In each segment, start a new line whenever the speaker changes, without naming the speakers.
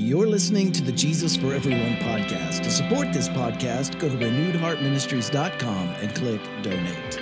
You're listening to the Jesus for Everyone podcast. To support this podcast, go to renewedheartministries.com and click donate.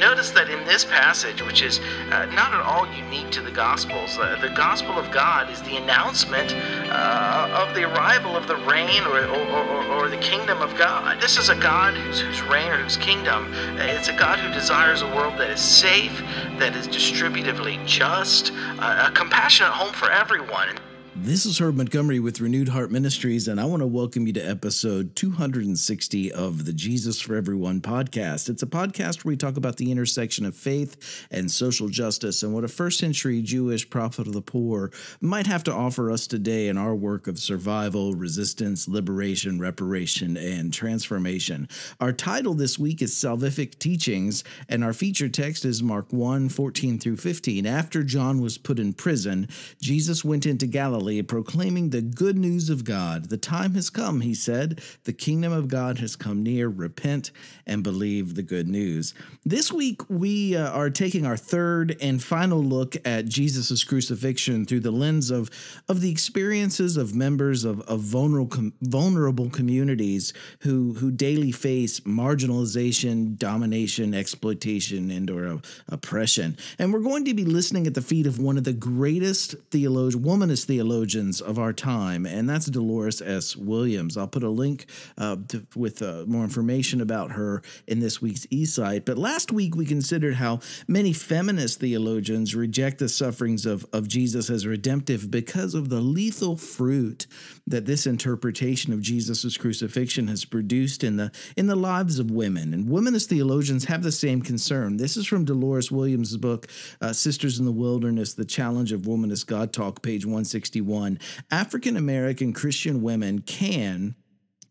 Notice that in this passage, which is uh, not at all unique to the Gospels, uh, the Gospel of God is the announcement uh, of the arrival of the reign or, or, or, or, the kingdom of God. This is a God whose, whose reign or whose kingdom, uh, it's a God who desires a world that is safe, that is distributively just, uh, a compassionate home for everyone.
This is Herb Montgomery with Renewed Heart Ministries, and I want to welcome you to episode 260 of the Jesus for Everyone podcast. It's a podcast where we talk about the intersection of faith and social justice and what a first century Jewish prophet of the poor might have to offer us today in our work of survival, resistance, liberation, reparation, and transformation. Our title this week is Salvific Teachings, and our feature text is Mark 1 14 through 15. After John was put in prison, Jesus went into Galilee Galilee, proclaiming the good news of God. The time has come, he said. The kingdom of God has come near. Repent and believe the good news. This week, we uh, are taking our third and final look at Jesus' crucifixion through the lens of, of the experiences of members of, of vulnerable, com- vulnerable communities who, who daily face marginalization, domination, exploitation, and or oppression. And we're going to be listening at the feet of one of the greatest theologians, womanist theologians theologians of our time, and that's Dolores S. Williams. I'll put a link uh, to, with uh, more information about her in this week's eSight. But last week we considered how many feminist theologians reject the sufferings of, of Jesus as redemptive because of the lethal fruit that this interpretation of Jesus' crucifixion has produced in the in the lives of women. And womanist theologians have the same concern. This is from Dolores Williams' book, uh, Sisters in the Wilderness: The Challenge of Womanist God Talk, page 161. 1961, African American Christian women can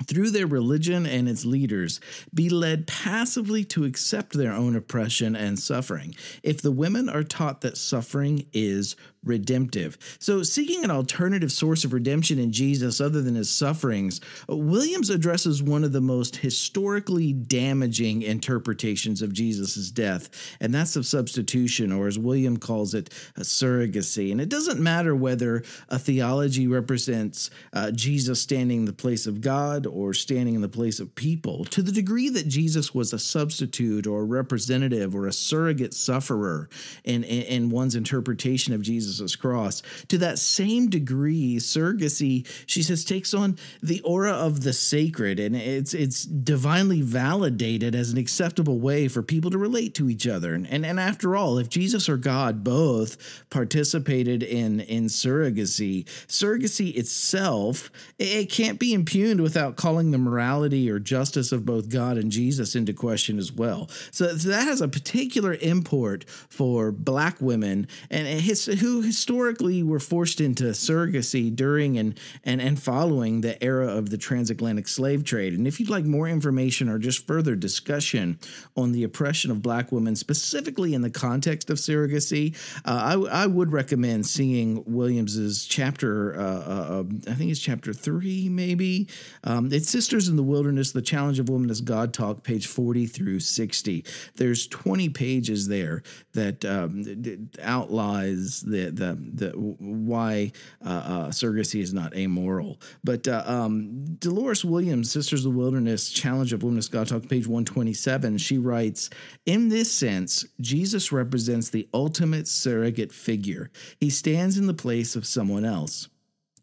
through their religion and its leaders, be led passively to accept their own oppression and suffering. If the women are taught that suffering is redemptive. So, seeking an alternative source of redemption in Jesus other than his sufferings, Williams addresses one of the most historically damaging interpretations of Jesus' death, and that's of substitution, or as William calls it, a surrogacy. And it doesn't matter whether a theology represents uh, Jesus standing in the place of God or standing in the place of people. To the degree that Jesus was a substitute or a representative or a surrogate sufferer in, in, in one's interpretation of Jesus Jesus' cross. To that same degree, surrogacy, she says, takes on the aura of the sacred, and it's it's divinely validated as an acceptable way for people to relate to each other. And and, and after all, if Jesus or God both participated in in surrogacy, surrogacy itself it can't be impugned without calling the morality or justice of both God and Jesus into question as well. So, so that has a particular import for black women and his, who historically were forced into surrogacy during and, and, and following the era of the transatlantic slave trade. And if you'd like more information or just further discussion on the oppression of black women, specifically in the context of surrogacy, uh, I, I would recommend seeing Williams's chapter, uh, uh, I think it's chapter three, maybe. Um, it's Sisters in the Wilderness, The Challenge of Womanist God Talk, page 40 through 60. There's 20 pages there that um, outlines the, the, the why uh, uh, surrogacy is not amoral. But uh, um, Dolores Williams, Sisters of the Wilderness, Challenge of Womanist God Talk, page 127, she writes In this sense, Jesus represents the ultimate surrogate figure. He stands in the place of someone else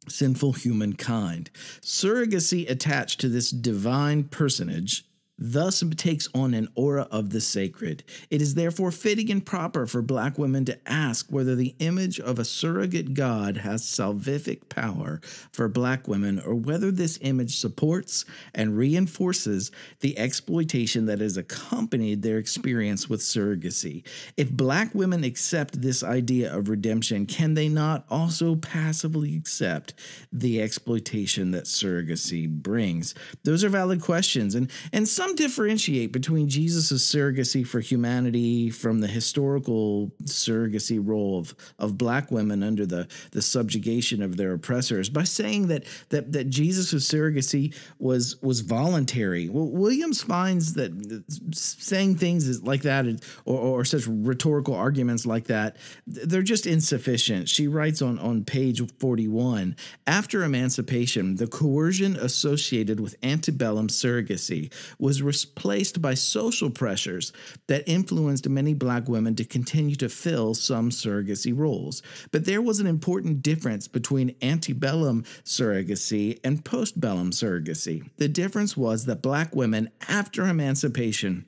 sinful humankind. Surrogacy attached to this divine personage thus takes on an aura of the sacred. It is therefore fitting and proper for black women to ask whether the image of a surrogate God has salvific power for black women or whether this image supports and reinforces the exploitation that has accompanied their experience with surrogacy. If black women accept this idea of redemption, can they not also passively accept the exploitation that surrogacy brings? Those are valid questions and and some some differentiate between Jesus' surrogacy for humanity from the historical surrogacy role of, of black women under the, the subjugation of their oppressors by saying that that, that Jesus' surrogacy was was voluntary. Well, Williams finds that saying things like that or, or such rhetorical arguments like that, they're just insufficient. She writes on, on page 41 After emancipation, the coercion associated with antebellum surrogacy was replaced by social pressures that influenced many black women to continue to fill some surrogacy roles. But there was an important difference between antebellum surrogacy and postbellum surrogacy. The difference was that black women, after emancipation,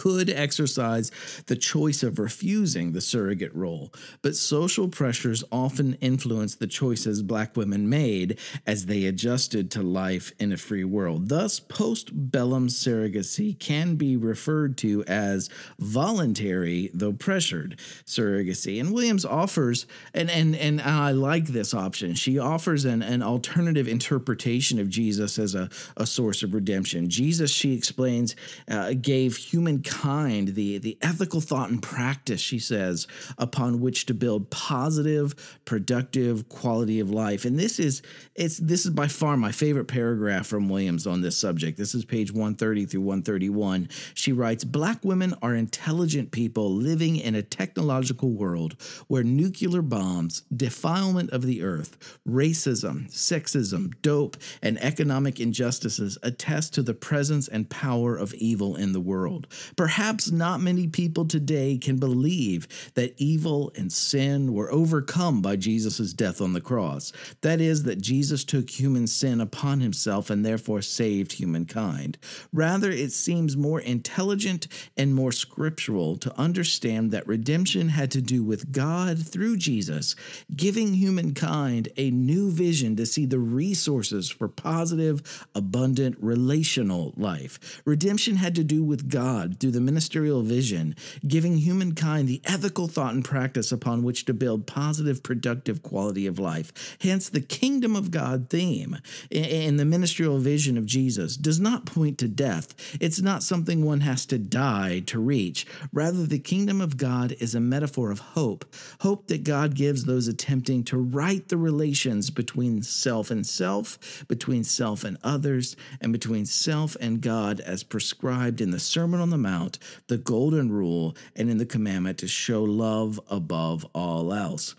could exercise the choice of refusing the surrogate role, but social pressures often influenced the choices black women made as they adjusted to life in a free world. Thus, post-bellum surrogacy can be referred to as voluntary, though pressured, surrogacy. And Williams offers, and, and, and I like this option, she offers an, an alternative interpretation of Jesus as a, a source of redemption. Jesus, she explains, uh, gave human kind, the, the ethical thought and practice, she says, upon which to build positive, productive quality of life. And this is it's this is by far my favorite paragraph from Williams on this subject. This is page 130 through 131. She writes, Black women are intelligent people living in a technological world where nuclear bombs, defilement of the earth, racism, sexism, dope, and economic injustices attest to the presence and power of evil in the world. Perhaps not many people today can believe that evil and sin were overcome by Jesus' death on the cross. That is, that Jesus took human sin upon himself and therefore saved humankind. Rather, it seems more intelligent and more scriptural to understand that redemption had to do with God through Jesus, giving humankind a new vision to see the resources for positive, abundant, relational life. Redemption had to do with God through the ministerial vision, giving humankind the ethical thought and practice upon which to build positive, productive quality of life. Hence, the kingdom of God theme in the ministerial vision of Jesus does not point to death. It's not something one has to die to reach. Rather, the kingdom of God is a metaphor of hope hope that God gives those attempting to right the relations between self and self, between self and others, and between self and God as prescribed in the Sermon on the Mount the golden rule, and in the commandment to show love above all else.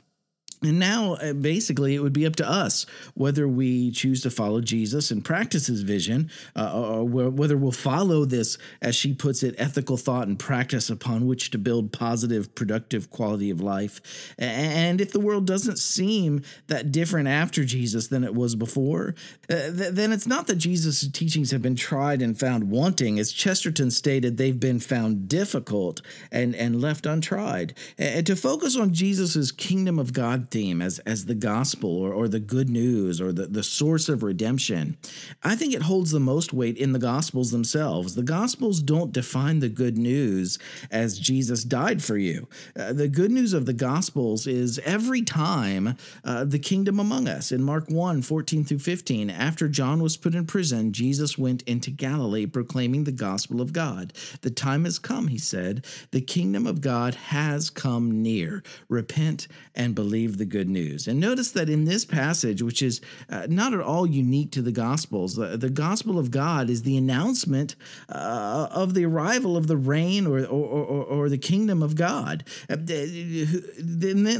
And now, uh, basically, it would be up to us whether we choose to follow Jesus and practice his vision, uh, or whether we'll follow this, as she puts it, ethical thought and practice upon which to build positive, productive quality of life. And if the world doesn't seem that different after Jesus than it was before, uh, then it's not that Jesus' teachings have been tried and found wanting. As Chesterton stated, they've been found difficult and, and left untried. And to focus on Jesus' kingdom of God theme as, as the gospel or, or the good news or the, the source of redemption, I think it holds the most weight in the gospels themselves. The gospels don't define the good news as Jesus died for you. Uh, the good news of the gospels is every time uh, the kingdom among us. In Mark 1 14 through 15, after John was put in prison, Jesus went into Galilee proclaiming the gospel of God. The time has come, he said. The kingdom of God has come near. Repent and believe the good news. And notice that in this passage, which is uh, not at all unique to the Gospels, the, the Gospel of God is the announcement uh, of the arrival of the reign or, or, or, or the kingdom of God. Uh,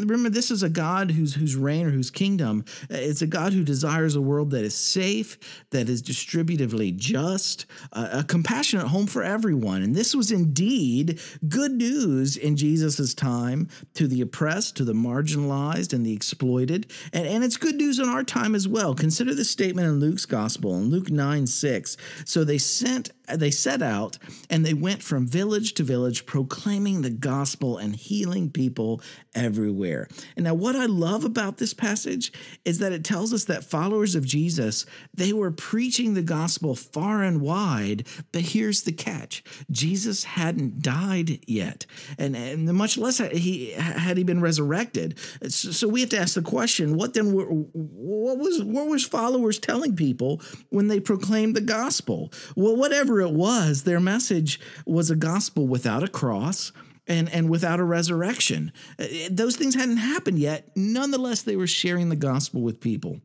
remember, this is a God whose, whose reign or whose kingdom, uh, it's a God who desires a world that is safe, that is distributively just, a compassionate home for everyone. And this was indeed good news in Jesus' time to the oppressed, to the marginalized, and the exploited. And, and it's good news in our time as well. Consider this statement in Luke's gospel in Luke 9 6. So they sent they set out and they went from village to village proclaiming the gospel and healing people everywhere. And now what I love about this passage is that it tells us that followers of Jesus, they were preaching the gospel far and wide, but here's the catch. Jesus hadn't died yet. And, and much less he had he been resurrected. So we have to ask the question: What then? Were, what was what was followers telling people when they proclaimed the gospel? Well, whatever it was, their message was a gospel without a cross and and without a resurrection. Uh, those things hadn't happened yet. Nonetheless, they were sharing the gospel with people.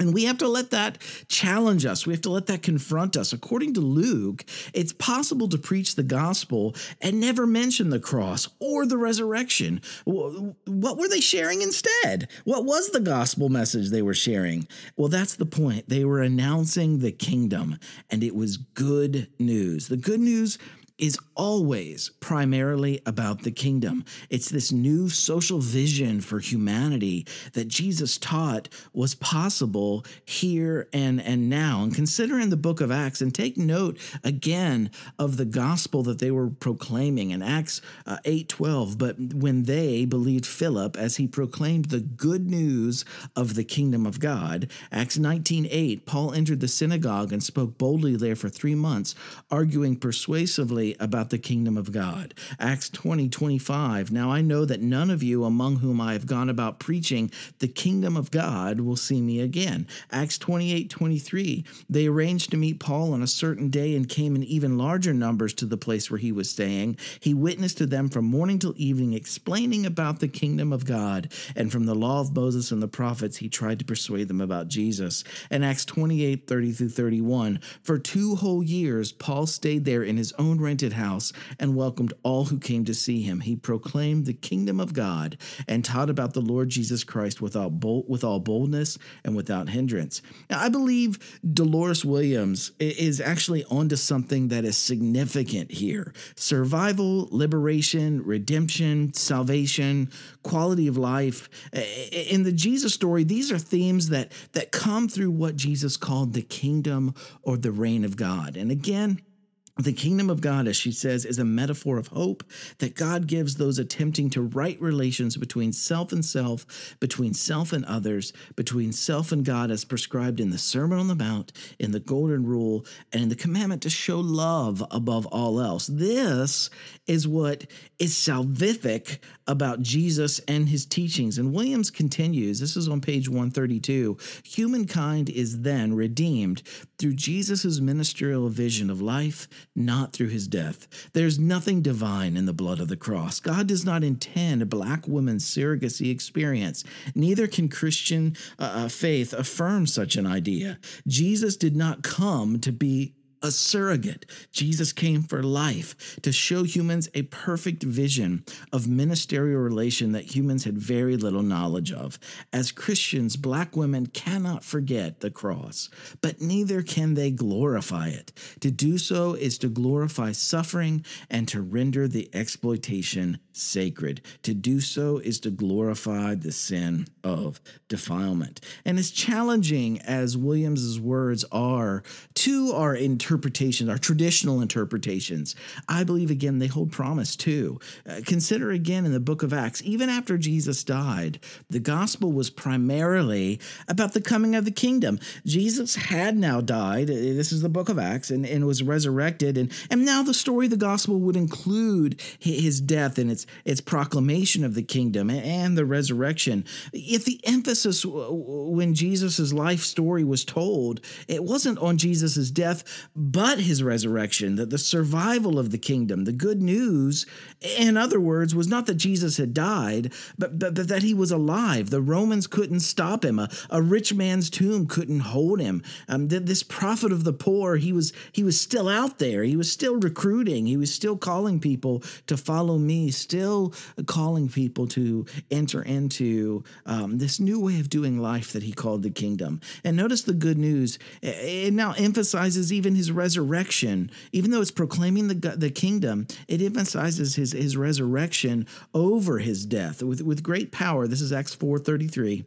And we have to let that challenge us. We have to let that confront us. According to Luke, it's possible to preach the gospel and never mention the cross or the resurrection. What were they sharing instead? What was the gospel message they were sharing? Well, that's the point. They were announcing the kingdom, and it was good news. The good news is always primarily about the kingdom. It's this new social vision for humanity that Jesus taught was possible here and, and now. And consider in the book of Acts and take note again of the gospel that they were proclaiming in Acts uh, 8:12. But when they believed Philip as he proclaimed the good news of the kingdom of God, Acts 19:8, Paul entered the synagogue and spoke boldly there for three months, arguing persuasively about the kingdom of God. Acts 20, 25. Now I know that none of you among whom I have gone about preaching the kingdom of God will see me again. Acts 28, 23. They arranged to meet Paul on a certain day and came in even larger numbers to the place where he was staying. He witnessed to them from morning till evening, explaining about the kingdom of God. And from the law of Moses and the prophets, he tried to persuade them about Jesus. And Acts 28, 30 through 31. For two whole years, Paul stayed there in his own rent house and welcomed all who came to see him. He proclaimed the kingdom of God and taught about the Lord Jesus Christ without bold, with all boldness and without hindrance. Now, I believe Dolores Williams is actually onto something that is significant here survival, liberation, redemption, salvation, quality of life. In the Jesus story, these are themes that, that come through what Jesus called the kingdom or the reign of God. And again, the kingdom of God, as she says, is a metaphor of hope that God gives those attempting to right relations between self and self, between self and others, between self and God, as prescribed in the Sermon on the Mount, in the Golden Rule, and in the commandment to show love above all else. This is what is salvific about Jesus and his teachings. And Williams continues this is on page 132 humankind is then redeemed through Jesus' ministerial vision of life, not through his death. There's nothing divine in the blood of the cross. God does not intend a black woman's surrogacy experience. Neither can Christian uh, uh faith affirm such an idea. Jesus did not come to be a surrogate. Jesus came for life to show humans a perfect vision of ministerial relation that humans had very little knowledge of. As Christians, black women cannot forget the cross, but neither can they glorify it. To do so is to glorify suffering and to render the exploitation sacred. To do so is to glorify the sin of defilement. And as challenging as Williams's words are to our interpretations, our traditional interpretations, I believe again they hold promise too. Uh, consider again in the book of Acts, even after Jesus died, the gospel was primarily about the coming of the kingdom. Jesus had now died. Uh, this is the book of Acts and, and was resurrected. And, and now the story of the gospel would include his death and its its its proclamation of the kingdom and the resurrection. If the emphasis when Jesus' life story was told, it wasn't on Jesus' death, but his resurrection, that the survival of the kingdom, the good news, in other words, was not that Jesus had died, but, but, but that he was alive. The Romans couldn't stop him. A, a rich man's tomb couldn't hold him. Um, this prophet of the poor, he was he was still out there. He was still recruiting. He was still calling people to follow me, still calling people to enter into um, this new way of doing life that he called the kingdom. And notice the good news. It now emphasizes even his resurrection. Even though it's proclaiming the, the kingdom, it emphasizes his, his resurrection over his death with, with great power. This is Acts 4.33.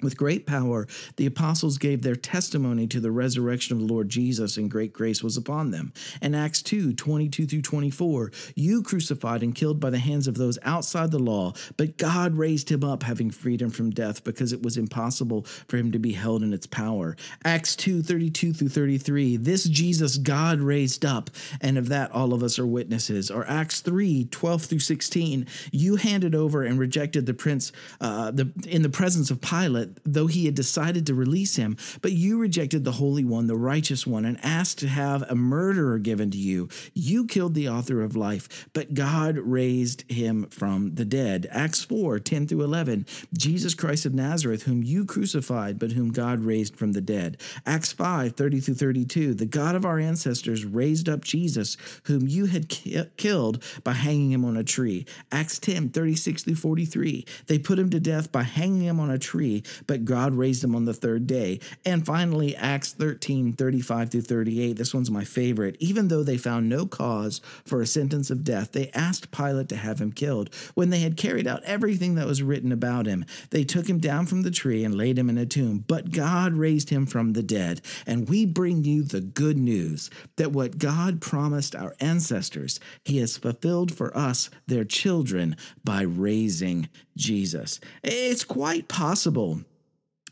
With great power, the apostles gave their testimony to the resurrection of the Lord Jesus, and great grace was upon them. In Acts 2 22 through 24, you crucified and killed by the hands of those outside the law, but God raised him up, having freed him from death, because it was impossible for him to be held in its power. Acts 2 32 through 33, this Jesus God raised up, and of that all of us are witnesses. Or Acts 3 12 through 16, you handed over and rejected the prince uh, the, in the presence of Pilate though he had decided to release him, but you rejected the Holy One, the righteous one, and asked to have a murderer given to you. You killed the author of life, but God raised him from the dead. Acts 4 10 through 11. Jesus Christ of Nazareth, whom you crucified, but whom God raised from the dead. Acts 5 30 through 32. The God of our ancestors raised up Jesus, whom you had ki- killed by hanging him on a tree. Acts 10 36 through 43. They put him to death by hanging him on a tree, but God raised him on the third day. And finally, Acts 13 35 through 38. This one's my favorite. Even though they found no cause for a sentence of death, they asked Pilate to have him killed. When they had carried out everything that was written about him, they took him down from the tree and laid him in a tomb. But God raised him from the dead. And we bring you the good news that what God promised our ancestors, he has fulfilled for us, their children, by raising Jesus. It's quite possible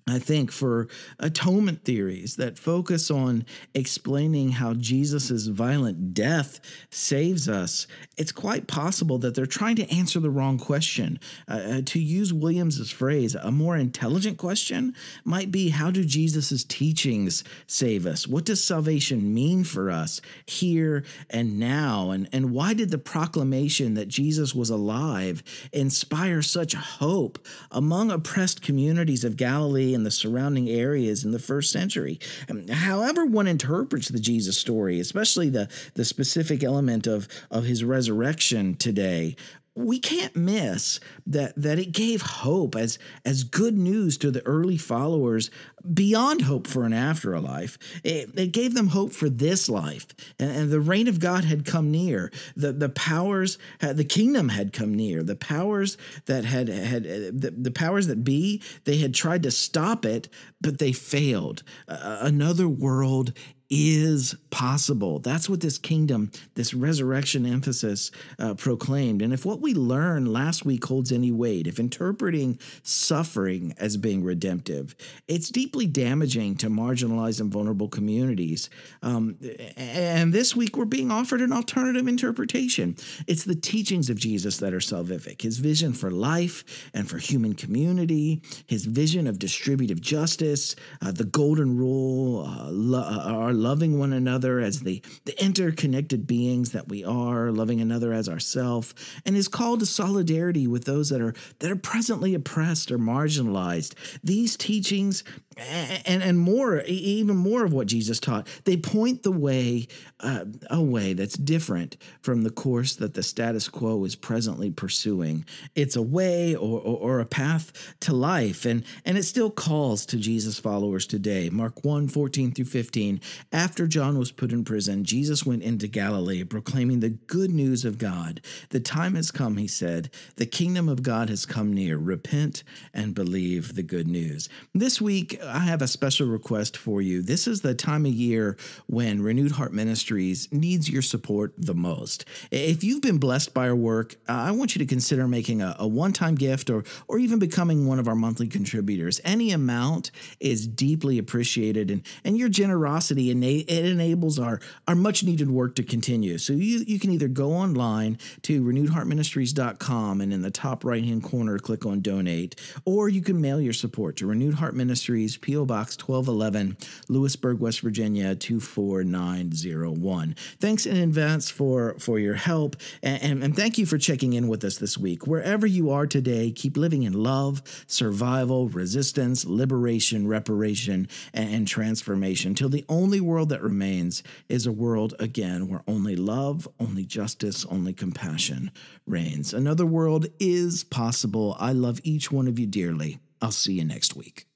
I think, for atonement theories that focus on explaining how Jesus' violent death saves us, it's quite possible that they're trying to answer the wrong question. Uh, uh to use Williams's phrase, a more intelligent question might be how do Jesus' teachings save us? What does salvation mean for us here and now? And, and why did the proclamation that Jesus was alive inspire such hope among oppressed communities of Galilee? And the surrounding areas in the first century. Um, however, one interprets the Jesus story, especially the, the specific element of, of his resurrection today, we can't miss that that it gave hope as as good news to the early followers beyond hope for an afterlife. It, it gave them hope for this life, and, and, the reign of God had come near. the The powers, the kingdom had come near. The powers that had had the, the powers that be, they had tried to stop it, but they failed. Uh, another world is possible. That's what this kingdom, this resurrection emphasis uh, proclaimed. And if what we learned last week holds any weight, if interpreting suffering as being redemptive, it's deeply damaging to marginalized and vulnerable communities. Um, and this week, we're being offered an alternative interpretation. It's the teachings of Jesus that are salvific, his vision for life and for human community, his vision of distributive justice, uh, the golden rule, uh, lo- uh, our loving one another as the, the interconnected beings that we are, loving another as ourself, and his call to solidarity with those that are that are presently oppressed or marginalized. These teachings and and more, even more of what Jesus taught, they point the way uh, a way that's different from the course that the status quo is presently pursuing. It's a way or, or, or a path to life, and and it still calls to Jesus followers today. Mark 1, 14 through 15. After John was put in prison, Jesus went into Galilee proclaiming the good news of God. The time has come, he said. The kingdom of God has come near. Repent and believe the good news. This week, I have a special request for you. This is the time of year when Renewed Heart Ministries needs your support the most. If you've been blessed by our work, I want you to consider making a, a one time gift or, or even becoming one of our monthly contributors. Any amount is deeply appreciated, and, and your generosity and it enables our, our much needed work to continue. So you, you can either go online to renewedheartministries.com and in the top right hand corner, click on donate, or you can mail your support to Renewed Heart Ministries, P.O. Box 1211, Lewisburg, West Virginia 24901. Thanks in advance for, for your help, and, and, and thank you for checking in with us this week. Wherever you are today, keep living in love, survival, resistance, liberation, reparation, and, and transformation till the only world that remains is a world, again, where only love, only justice, only compassion reigns. Another world is possible. I love each one of you dearly. I'll see you next week.